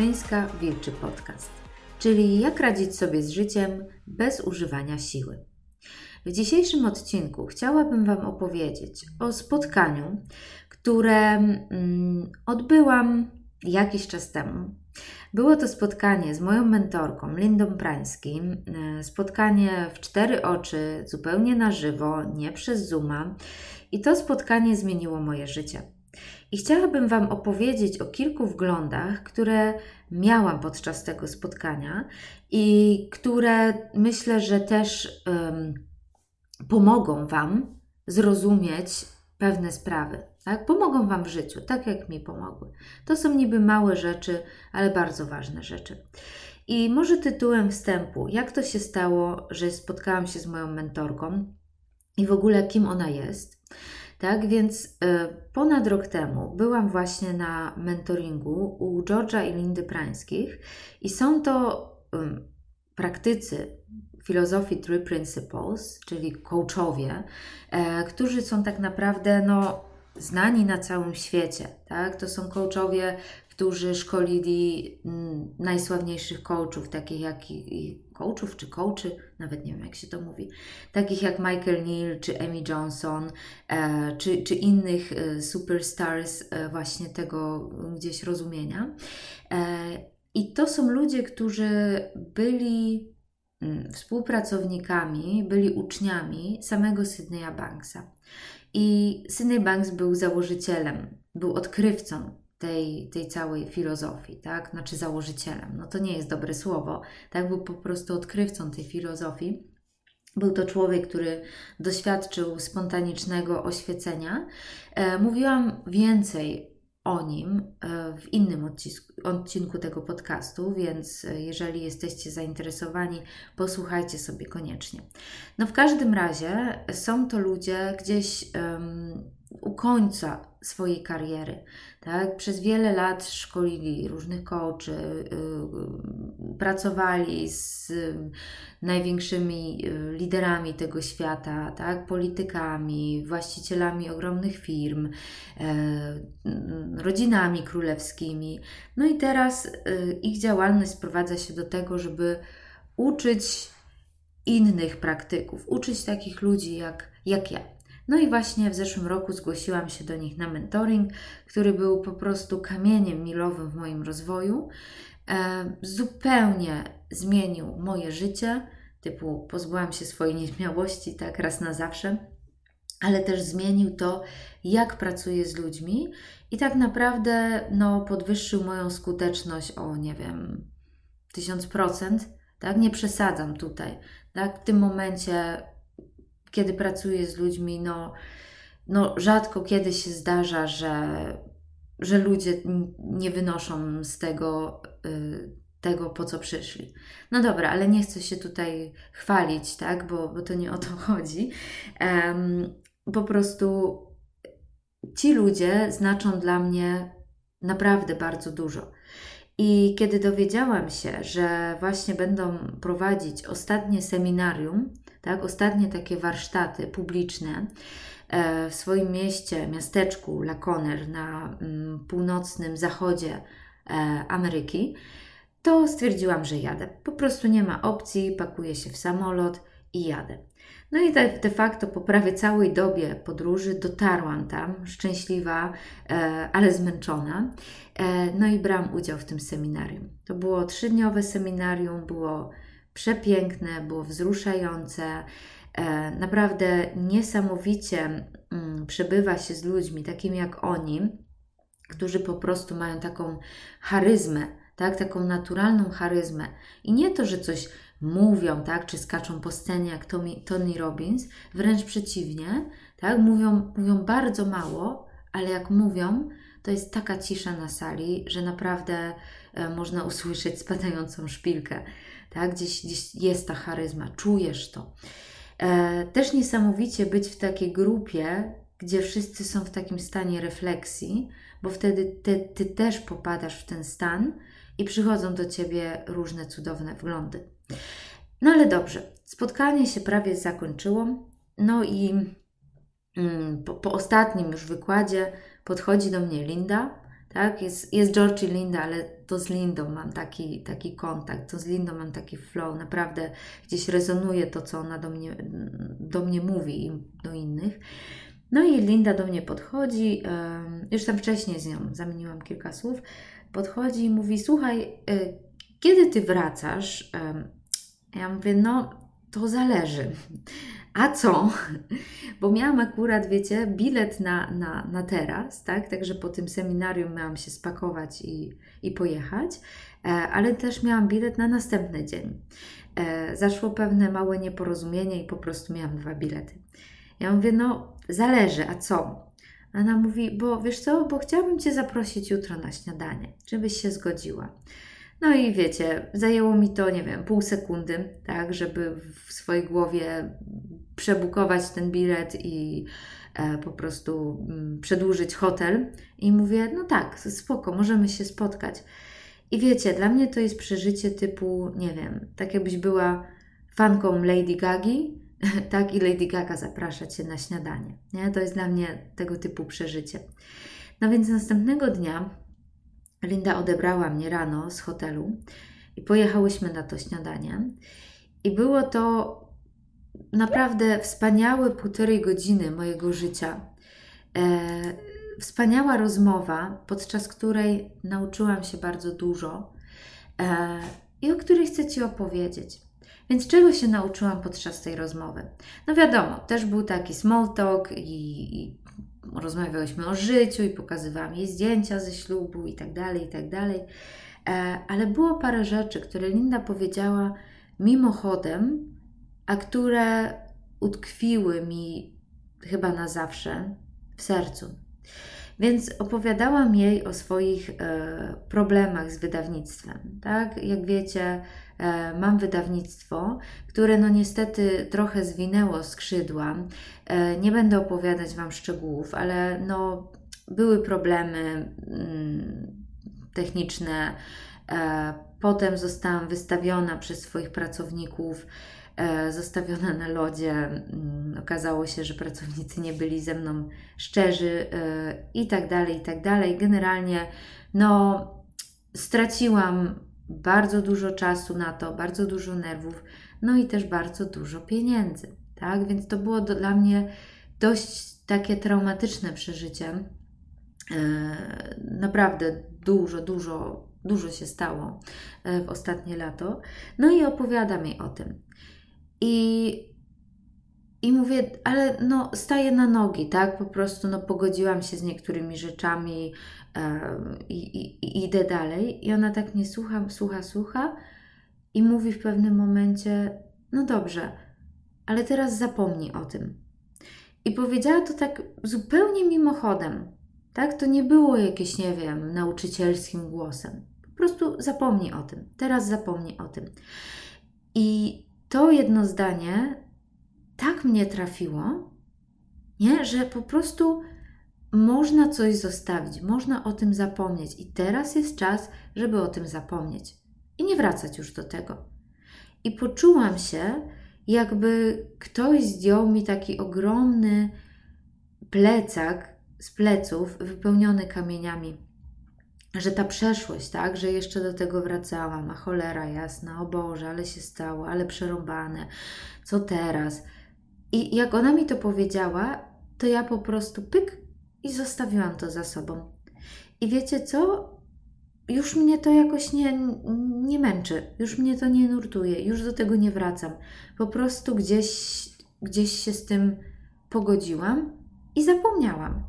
Leszczyńska Wilczy Podcast, czyli jak radzić sobie z życiem bez używania siły. W dzisiejszym odcinku chciałabym Wam opowiedzieć o spotkaniu, które mm, odbyłam jakiś czas temu. Było to spotkanie z moją mentorką Lindą Prańskim. E, spotkanie w cztery oczy, zupełnie na żywo, nie przez Zooma. I to spotkanie zmieniło moje życie. I chciałabym Wam opowiedzieć o kilku wglądach, które miałam podczas tego spotkania i które myślę, że też um, pomogą Wam zrozumieć pewne sprawy. Tak? Pomogą Wam w życiu, tak jak mi pomogły. To są niby małe rzeczy, ale bardzo ważne rzeczy. I może tytułem wstępu, jak to się stało, że spotkałam się z moją mentorką i w ogóle kim ona jest. Tak więc y, ponad rok temu byłam właśnie na mentoringu u George'a i Lindy Prańskich i są to praktycy filozofii Three Principles, czyli coachowie, y, którzy są tak naprawdę no, znani na całym świecie. Tak? To są coachowie, którzy szkolili mm, najsławniejszych coachów, takich jak i, coachów czy coachy, nawet nie wiem jak się to mówi, takich jak Michael Neal czy Amy Johnson, e, czy, czy innych e, superstars e, właśnie tego gdzieś rozumienia. E, I to są ludzie, którzy byli mm, współpracownikami, byli uczniami samego Sydneya Banksa. I Sydney Banks był założycielem, był odkrywcą tej, tej całej filozofii, tak? Znaczy założycielem. No to nie jest dobre słowo, tak? Był po prostu odkrywcą tej filozofii. Był to człowiek, który doświadczył spontanicznego oświecenia. E, mówiłam więcej o nim e, w innym odcinku tego podcastu, więc e, jeżeli jesteście zainteresowani, posłuchajcie sobie koniecznie. No w każdym razie są to ludzie gdzieś um, u końca swojej kariery. Tak? Przez wiele lat szkolili różnych coachy, yy, pracowali z yy, największymi yy, liderami tego świata, tak? politykami, właścicielami ogromnych firm, rodzinami królewskimi. No i teraz ich działalność sprowadza się do tego, żeby uczyć innych praktyków, uczyć takich ludzi jak, jak ja. No i właśnie w zeszłym roku zgłosiłam się do nich na mentoring, który był po prostu kamieniem milowym w moim rozwoju. E, zupełnie zmienił moje życie, typu pozbyłam się swojej nieśmiałości, tak raz na zawsze, ale też zmienił to, jak pracuję z ludźmi i tak naprawdę no, podwyższył moją skuteczność o, nie wiem, 1000%. Tak, nie przesadzam tutaj. Tak, w tym momencie kiedy pracuję z ludźmi, no, no rzadko kiedy się zdarza, że, że ludzie nie wynoszą z tego y, tego, po co przyszli. No dobra, ale nie chcę się tutaj chwalić, tak, bo, bo to nie o to chodzi. Um, po prostu ci ludzie znaczą dla mnie naprawdę bardzo dużo. I kiedy dowiedziałam się, że właśnie będą prowadzić ostatnie seminarium, tak, ostatnie takie warsztaty publiczne e, w swoim mieście, miasteczku Laconer na mm, północnym zachodzie e, Ameryki, to stwierdziłam, że jadę. Po prostu nie ma opcji, pakuję się w samolot i jadę. No i de facto po prawie całej dobie podróży dotarłam tam, szczęśliwa, e, ale zmęczona. No i brałam udział w tym seminarium. To było trzydniowe seminarium, było przepiękne, było wzruszające. E, naprawdę niesamowicie mm, przebywa się z ludźmi takimi jak oni, którzy po prostu mają taką charyzmę, tak, taką naturalną charyzmę. I nie to, że coś mówią, tak, czy skaczą po scenie jak Tony Robbins, wręcz przeciwnie, tak, mówią, mówią bardzo mało, ale jak mówią, to jest taka cisza na sali, że naprawdę e, można usłyszeć spadającą szpilkę tak? Gdzieś, gdzieś jest ta charyzma, czujesz to. E, też niesamowicie być w takiej grupie, gdzie wszyscy są w takim stanie refleksji, bo wtedy ty, też popadasz w ten stan i przychodzą do ciebie różne cudowne wglądy. No ale dobrze, spotkanie się prawie zakończyło. No i mm, po, po, ostatnim już wykładzie podchodzi do mnie Linda, tak? Jest, jest George i Linda, ale to z Lindą mam taki, taki kontakt, to z Lindą mam taki flow, naprawdę gdzieś rezonuje to, co ona do mnie, do mnie mówi i do innych. No i Linda do mnie podchodzi, już tam wcześniej z nią zamieniłam kilka słów, podchodzi i mówi, słuchaj, y, kiedy Ty wracasz? Ja mówię, no to zależy. A co? Bo miałam akurat, wiecie, bilet na, na, na teraz, tak? Także po tym seminarium miałam się spakować i, i pojechać, e, ale też miałam bilet na następny dzień. E, zaszło pewne małe nieporozumienie i po prostu miałam dwa bilety. Ja mówię, no zależy, a co? Ona mówi, bo wiesz co, bo chciałabym Cię zaprosić jutro na śniadanie, żebyś się zgodziła. No i wiecie, zajęło mi to, nie wiem, pół sekundy, tak, żeby w swojej głowie przebukować ten bilet i e, po prostu mm, przedłużyć hotel. I mówię, no tak, spoko, możemy się spotkać. I wiecie, dla mnie to jest przeżycie typu, nie wiem, tak jakbyś była fanką Lady Gagi, tak i Lady Gaga zaprasza Cię na śniadanie. Nie? To jest dla mnie tego typu przeżycie. No więc następnego dnia Linda odebrała mnie rano z hotelu i pojechałyśmy na to śniadanie. I było to naprawdę wspaniałe półtorej godziny mojego życia. E, wspaniała rozmowa, podczas której nauczyłam się bardzo dużo e, i o której chcę Ci opowiedzieć. Więc czego się nauczyłam podczas tej rozmowy? No wiadomo, też był taki small talk i, i rozmawiałyśmy o życiu i pokazywałam jej zdjęcia ze ślubu i tak dalej, i tak dalej. E, ale było parę rzeczy, które Linda powiedziała mimochodem, a które utkwiły mi chyba na zawsze w sercu. Więc opowiadałam jej o swoich e, problemach z wydawnictwem. Tak? Jak wiecie, mam wydawnictwo, które no niestety trochę zwinęło skrzydła. E, nie będę opowiadać Wam szczegółów, ale no były problemy mm, techniczne. E, potem zostałam wystawiona przez swoich pracowników E, zostawiona na lodzie. Mm, okazało się, że pracownicy nie byli ze mną szczerzy e, i tak dalej, i tak dalej. Generalnie, no, straciłam bardzo dużo czasu na to, bardzo dużo nerwów, no i też bardzo dużo pieniędzy, tak? Więc to było dla mnie dość takie traumatyczne przeżycie. E, naprawdę dużo, dużo, dużo się stało w ostatnie lato. No i opowiadam jej o tym. I, i mówię, ale no staję na nogi, tak? Po prostu no pogodziłam się z niektórymi rzeczami i, i, i idę dalej. I ona tak mnie słucha, słucha, słucha i mówi w pewnym momencie, no dobrze, ale teraz zapomnij o tym. I powiedziała to tak zupełnie mimochodem, tak? To nie było jakieś, nie wiem, nauczycielskim głosem. Po prostu zapomnij o tym. Teraz zapomnij o tym. I to jedno zdanie tak mnie trafiło, nie? że po prostu można coś zostawić, można o tym zapomnieć. I teraz jest czas, żeby o tym zapomnieć i nie wracać już do tego. I poczułam się, jakby ktoś zdjął mi taki ogromny plecak z pleców wypełniony kamieniami że ta przeszłość, tak, że jeszcze do tego wracałam, a cholera jasna, o Boże, ale się stało, ale przerąbane, co teraz? I jak ona mi to powiedziała, to ja po prostu pyk i zostawiłam to za sobą. I wiecie co? Już mnie to jakoś nie, nie męczy, już mnie to nie nurtuje, już do tego nie wracam. Po prostu gdzieś, gdzieś się z tym pogodziłam i zapomniałam.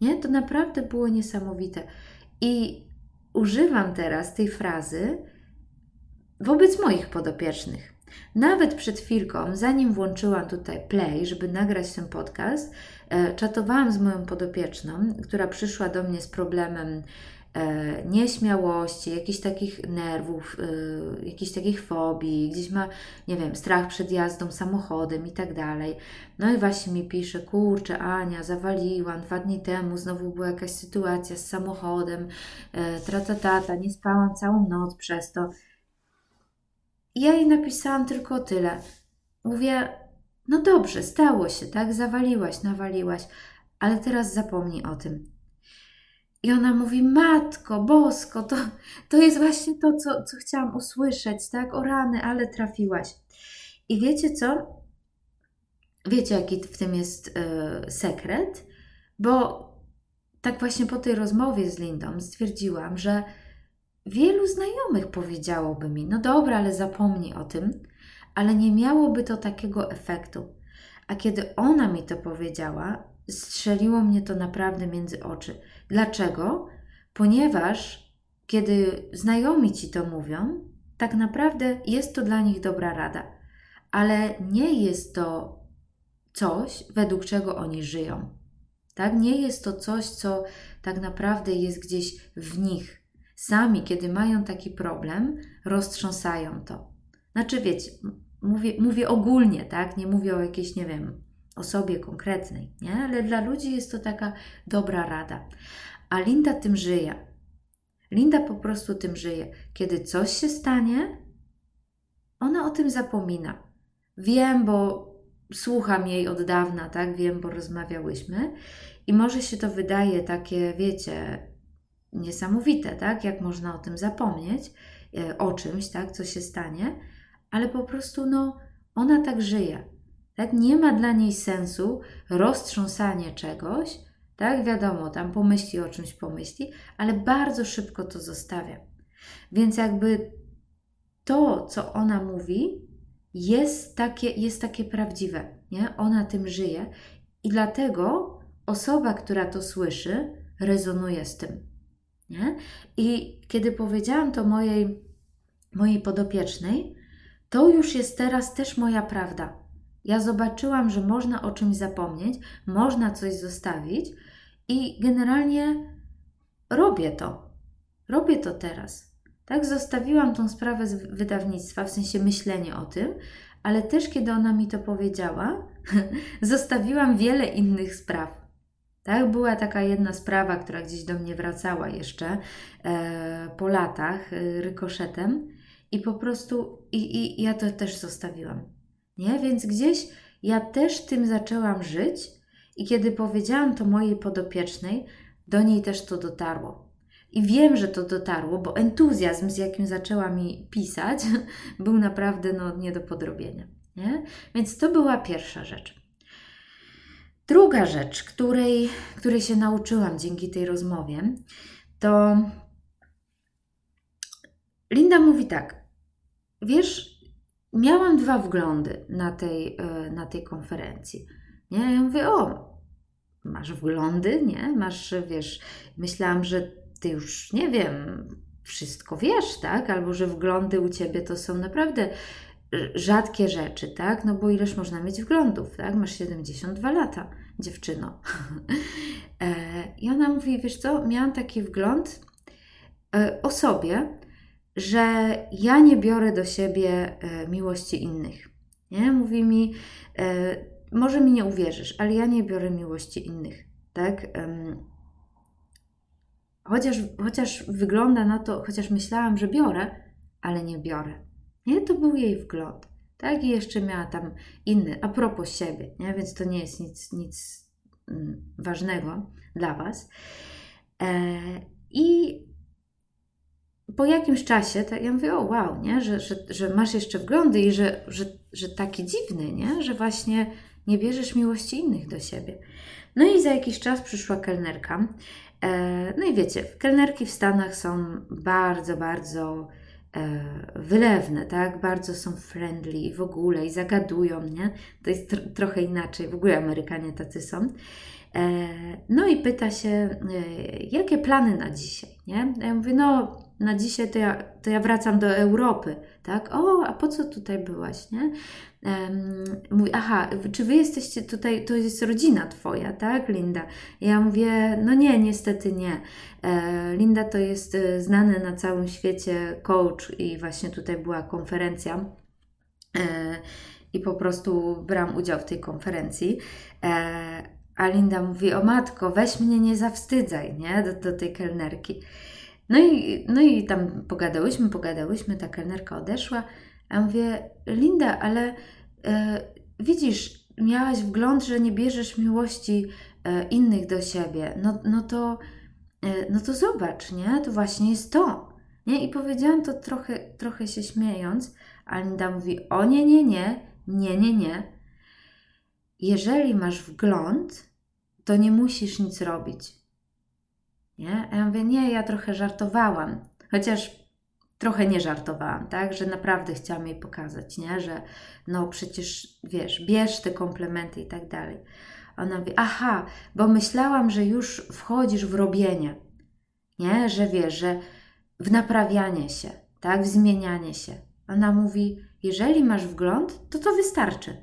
Nie? To naprawdę było niesamowite. I używam teraz tej frazy wobec moich podopiecznych. Nawet przed chwilką, zanim włączyłam tutaj play, żeby nagrać ten podcast, czatowałam z moją podopieczną, która przyszła do mnie z problemem e, nieśmiałości, jakichś takich nerwów, e, jakichś takich fobii, gdzieś ma, nie wiem, strach przed jazdą samochodem i tak dalej. No i właśnie mi pisze, kurczę, Ania, zawaliłam dwa dni temu, znowu była jakaś sytuacja z samochodem, e, tratatata, nie spałam całą noc przez to. I ja jej napisałam tylko tyle. Mówię, no dobrze, stało się, tak? Zawaliłaś, nawaliłaś, ale teraz zapomnij o tym. I ona mówi, Matko Bosko, to, to jest właśnie to, co, co chciałam usłyszeć, tak? O rany, ale trafiłaś. I wiecie co? Wiecie, jaki w tym jest yy, sekret? Bo tak właśnie po tej rozmowie z Lindą stwierdziłam, że wielu znajomych powiedziałoby mi: No dobra, ale zapomnij o tym, ale nie miałoby to takiego efektu. A kiedy ona mi to powiedziała, strzeliło mnie to naprawdę między oczy. Dlaczego? Ponieważ kiedy znajomi ci to mówią, tak naprawdę jest to dla nich dobra rada, ale nie jest to coś, według czego oni żyją. Tak? Nie jest to coś, co tak naprawdę jest gdzieś w nich. Sami, kiedy mają taki problem, roztrząsają to. Znaczy, wiecie, mówię, mówię ogólnie, tak? Nie mówię o jakiejś, nie wiem, osobie konkretnej, nie? Ale dla ludzi jest to taka dobra rada. A Linda tym żyje. Linda po prostu tym żyje. Kiedy coś się stanie, ona o tym zapomina. Wiem, bo słucham jej od dawna, tak? Wiem, bo rozmawiałyśmy. I może się to wydaje takie, wiecie, niesamowite, tak? Jak można o tym zapomnieć, e, o czymś, tak? Co się stanie, ale po prostu, no, ona tak żyje. Tak? Nie ma dla niej sensu roztrząsanie czegoś, tak? Wiadomo, tam pomyśli o czymś, pomyśli, ale bardzo szybko to zostawia. Więc jakby to, co ona mówi, jest takie, jest takie prawdziwe, nie? Ona tym żyje i dlatego osoba, która to słyszy, rezonuje z tym, nie? I kiedy powiedziałam to mojej, mojej podopiecznej, to już jest teraz też moja prawda. Ja zobaczyłam, że można o czymś zapomnieć, można coś zostawić i generalnie robię to. Robię to teraz. Tak, zostawiłam tą sprawę z wydawnictwa, w sensie myślenie o tym, ale też kiedy ona mi to powiedziała, zostawiłam wiele innych spraw. Tak, była taka jedna sprawa, która gdzieś do mnie wracała jeszcze e, po latach e, rykoszetem i po prostu i, i ja to też zostawiłam. Nie? Więc gdzieś ja też tym zaczęłam żyć i kiedy powiedziałam to mojej podopiecznej, do niej też to dotarło. I wiem, że to dotarło, bo entuzjazm, z jakim zaczęła mi pisać, był naprawdę no, nie do podrobienia. Nie? Więc to była pierwsza rzecz. Druga rzecz, której, której się nauczyłam dzięki tej rozmowie, to Linda mówi tak: Wiesz, miałam dwa wglądy na tej, e, na tej konferencji. Nie? Ja mówię: O, masz wglądy, nie? Masz, wiesz, myślałam, że ty już nie wiem, wszystko wiesz, tak? Albo że wglądy u ciebie to są naprawdę rzadkie rzeczy, tak? No bo ileż można mieć wglądów, tak? Masz 72 lata, dziewczyno. E, I ona mówi, wiesz co, miałam taki wgląd e, o sobie, że ja nie biorę do siebie e, miłości innych. Nie? Mówi mi, może mi nie uwierzysz, ale ja nie biorę miłości innych, tak? Chociaż, chociaż wygląda na to, chociaż myślałam, że biorę, ale nie biorę. Nie, to był jej wgląd. Tak, i jeszcze miała tam inny, a propos siebie, nie? więc to nie jest nic, nic mm, ważnego dla Was. E, I po jakimś czasie, tak, ja mówię, o wow, nie? Że, że, że masz jeszcze wglądy i że, że, że taki dziwny, nie? że właśnie nie bierzesz miłości innych do siebie. No i za jakiś czas przyszła kelnerka. E, no i wiecie, kelnerki w Stanach są bardzo, bardzo E, wylewne, tak? Bardzo są friendly i w ogóle i zagadują, nie? To jest tr trochę inaczej, w ogóle Amerykanie tacy są. E, no i pyta się, jakie plany na dzisiaj, nie? Ja mówię, no na dzisiaj to ja, to ja wracam do Europy, tak? O, a po co tutaj byłaś, nie? Um, mówi, aha, czy wy jesteście tutaj, to jest rodzina twoja, tak, Linda? Ja mówię, no nie, niestety nie. E, Linda to jest e, znany na całym świecie coach i właśnie tutaj była konferencja e, i po prostu brałam udział w tej konferencji. E, a Linda mówi, o matko, weź mnie nie zawstydzaj, nie, do, do tej kelnerki. No i, no i tam pogadałyśmy, pogadałyśmy, ta kelnerka odeszła, a mówię, Linda, ale e, widzisz, miałaś wgląd, że nie bierzesz miłości e, innych do siebie. No, no to e, no to zobacz, nie? To właśnie jest to. Nie? I powiedziałam to trochę, trochę się śmiejąc, a Linda mówi: O nie, nie, nie, nie, nie, nie. Jeżeli masz wgląd, to nie musisz nic robić. Nie? A ja mówię: Nie, ja trochę żartowałam. Chociaż trochę nie żartowałam, tak? Że naprawdę chciałam jej pokazać, nie? Że no przecież, wiesz, bierz te komplementy i tak dalej. Ona mówi, aha, bo myślałam, że już wchodzisz w robienie, nie? Że wiesz, że w naprawianie się, tak? W zmienianie się. Ona mówi, jeżeli masz wgląd, to to wystarczy,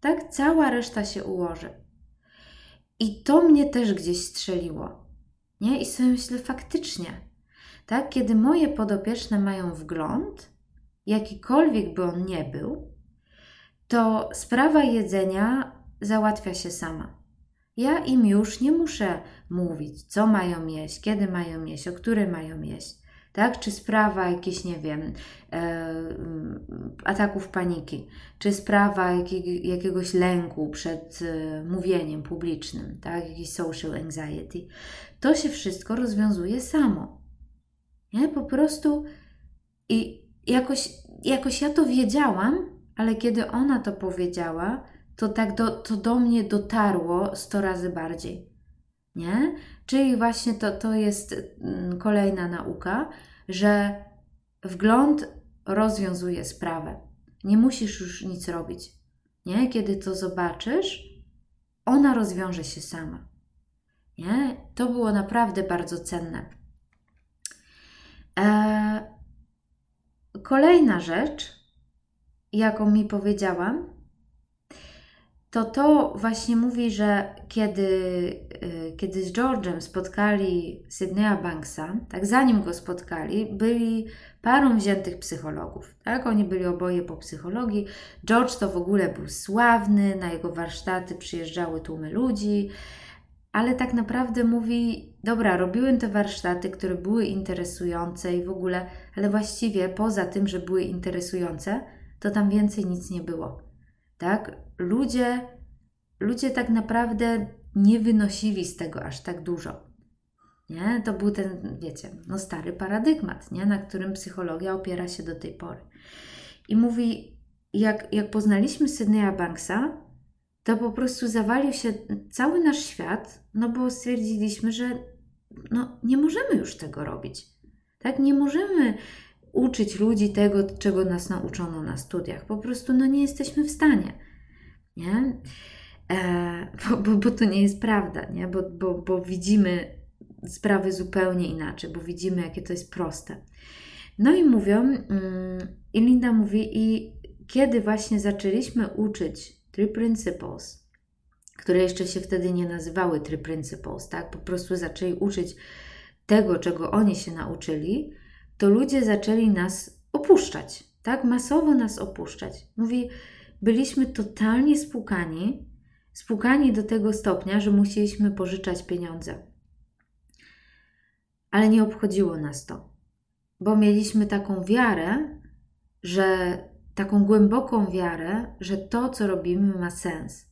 tak? Cała reszta się ułoży. I to mnie też gdzieś strzeliło, nie? I sobie myślę, faktycznie, tak? Kiedy moje podopieczne mają wgląd, jakikolwiek by on nie był, to sprawa jedzenia załatwia się sama. Ja im już nie muszę mówić, co mają jeść, kiedy mają jeść, o które mają jeść. Tak? Czy sprawa jakichś, nie wiem, e, ataków paniki, czy sprawa jakiegoś lęku przed e, mówieniem publicznym, tak? jakiś social anxiety, to się wszystko rozwiązuje samo. Nie? Po prostu i jakoś, jakoś ja to wiedziałam, ale kiedy ona to powiedziała, to tak do, to do mnie dotarło sto razy bardziej. Nie? Czyli właśnie to, to jest mm, kolejna nauka, że wgląd rozwiązuje sprawę. Nie musisz już nic robić. Nie? Kiedy to zobaczysz, ona rozwiąże się sama. Nie? To było naprawdę bardzo cenne. Eee, kolejna rzecz, jaką mi powiedziałam, to to właśnie mówi, że kiedy, e, kiedy z George'em spotkali Sydneya Banksa, tak zanim go spotkali, byli parą wziętych psychologów. Tak? Oni byli oboje po psychologii. George to w ogóle był sławny, na jego warsztaty przyjeżdżały tłumy ludzi ale tak naprawdę mówi: Dobra, robiłem te warsztaty, które były interesujące i w ogóle, ale właściwie poza tym, że były interesujące, to tam więcej nic nie było. Tak? Ludzie, ludzie tak naprawdę nie wynosili z tego aż tak dużo. Nie? To był ten, wiecie, no stary paradygmat, nie? na którym psychologia opiera się do tej pory. I mówi, jak, jak poznaliśmy Sydneya Banksa, to po prostu zawalił się cały nasz świat, no bo stwierdziliśmy, że no, nie możemy już tego robić. Tak, nie możemy uczyć ludzi tego, czego nas nauczono na studiach. Po prostu no, nie jesteśmy w stanie. Nie? E, bo, bo, bo to nie jest prawda, nie? Bo, bo, bo widzimy sprawy zupełnie inaczej, bo widzimy, jakie to jest proste. No i mówią, mm, i Linda mówi, i kiedy właśnie zaczęliśmy uczyć Three Principles, które jeszcze się wtedy nie nazywały Three Principles, tak? Po prostu zaczęli uczyć tego, czego oni się nauczyli, to ludzie zaczęli nas opuszczać, tak? Masowo nas opuszczać. Mówi, byliśmy totalnie spłukani, spłukani do tego stopnia, że musieliśmy pożyczać pieniądze. Ale nie obchodziło nas to, bo mieliśmy taką wiarę, że taką głęboką wiarę, że to, co robimy, ma sens,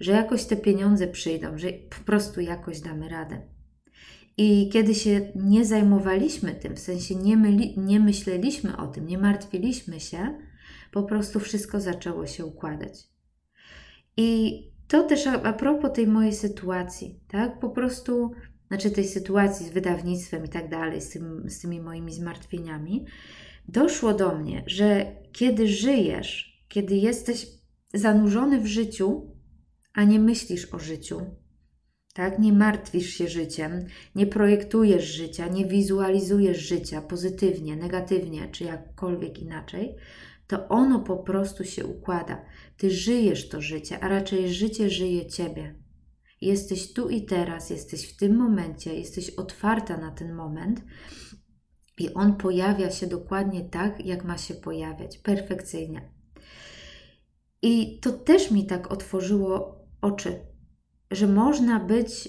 że jakoś te pieniądze przyjdą, że po prostu jakoś damy radę. I kiedy się nie zajmowaliśmy tym, w sensie nie, myli, nie myśleliśmy o tym, nie martwiliśmy się, po prostu wszystko zaczęło się układać. I to też a, a propos tej mojej sytuacji, tak? Po prostu, znaczy tej sytuacji z wydawnictwem i tak dalej, z, tym, z tymi moimi zmartwieniami, doszło do mnie, że kiedy żyjesz, kiedy jesteś zanurzony w życiu, a nie myślisz o życiu, tak? Nie martwisz się życiem, nie projektujesz życia, nie wizualizujesz życia pozytywnie, negatywnie czy jakkolwiek inaczej, to ono po prostu się układa. Ty żyjesz to życie, a raczej życie żyje ciebie. Jesteś tu i teraz, jesteś w tym momencie, jesteś otwarta na ten moment i on pojawia się dokładnie tak, jak ma się pojawiać, perfekcyjnie. I to też mi tak otworzyło oczy, że można być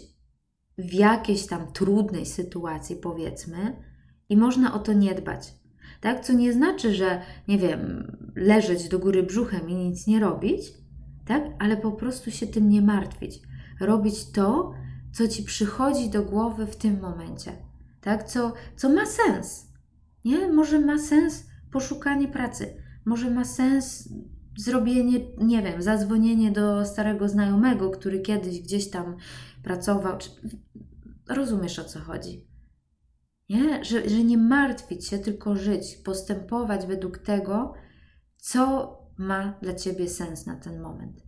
w jakiejś tam trudnej sytuacji, powiedzmy, i można o to nie dbać. Tak? Co nie znaczy, że nie wiem, leżeć do góry brzuchem i nic nie robić, tak? ale po prostu się tym nie martwić. Robić to, co ci przychodzi do głowy w tym momencie, tak? Co, co ma sens. Nie? Może ma sens poszukanie pracy, może ma sens zrobienie, nie wiem, zadzwonienie do starego znajomego, który kiedyś gdzieś tam pracował. Rozumiesz o co chodzi? Nie? Że, że nie martwić się, tylko żyć, postępować według tego, co ma dla ciebie sens na ten moment.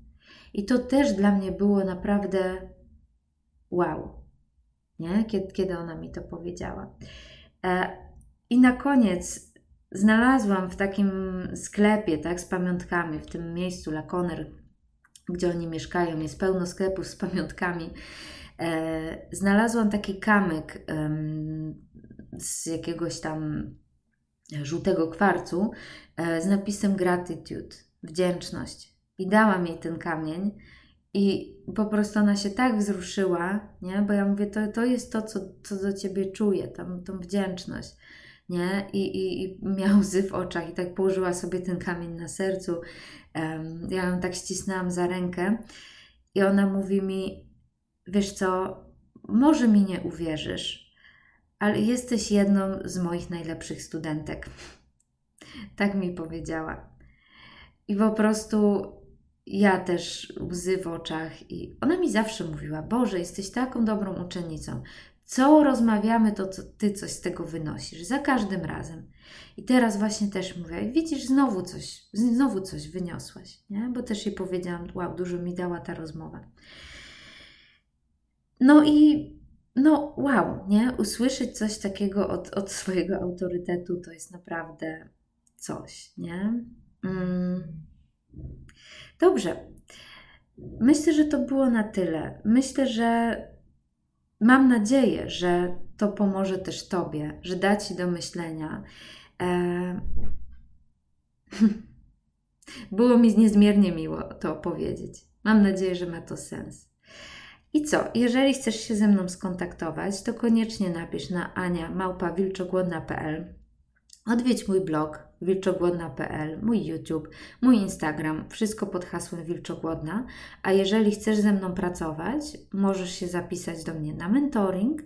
I to też dla mnie było naprawdę wow, nie? Kiedy, kiedy ona mi to powiedziała. E, I na koniec znalazłam w takim sklepie, tak, z pamiątkami, w tym miejscu Lakoner, gdzie oni mieszkają, jest pełno sklepów z pamiątkami. E, znalazłam taki kamyk z jakiegoś tam żółtego kwarcu e, z napisem gratitude, wdzięczność. I dałam jej ten kamień i po prostu ona się tak wzruszyła, nie? bo ja mówię, to, to jest to, co, co do ciebie czuję, tą, tą wdzięczność. Nie? I, i, I miała łzy w oczach i tak położyła sobie ten kamień na sercu. Um, ja ją tak ścisnęłam za rękę i ona mówi mi, wiesz co, może mi nie uwierzysz, ale jesteś jedną z moich najlepszych studentek. tak mi powiedziała. I po prostu ja też łzy w oczach i ona mi zawsze mówiła: Boże, jesteś taką dobrą uczennicą. Co rozmawiamy, to co, ty coś z tego wynosisz. Za każdym razem. I teraz właśnie też mówię, widzisz, znowu coś, znowu coś wyniosłaś, nie? Bo też jej powiedziałam, wow, dużo mi dała ta rozmowa. No i no wow, nie? Usłyszeć coś takiego od, od swojego autorytetu to jest naprawdę coś, nie? Mm. Dobrze. Myślę, że to było na tyle. Myślę, że mam nadzieję, że to pomoże też Tobie, że da Ci do myślenia. E... Było mi niezmiernie miło to opowiedzieć. Mam nadzieję, że ma to sens. I co? Jeżeli chcesz się ze mną skontaktować, to koniecznie napisz na ania.małpawilczogłodna.pl Odwiedź mój blog wilczogłodna.pl, mój YouTube, mój Instagram, wszystko pod hasłem Wilczogłodna. A jeżeli chcesz ze mną pracować, możesz się zapisać do mnie na mentoring,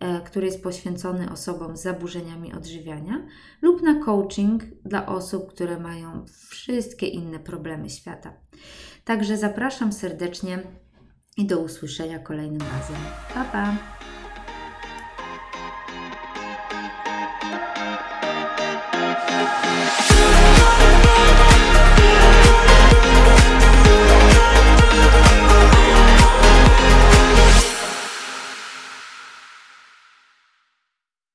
e, który jest poświęcony osobom z zaburzeniami odżywiania, lub na coaching dla osób, które mają wszystkie inne problemy świata. Także zapraszam serdecznie i do usłyszenia kolejnym razem. Pa, pa! I'm not oh,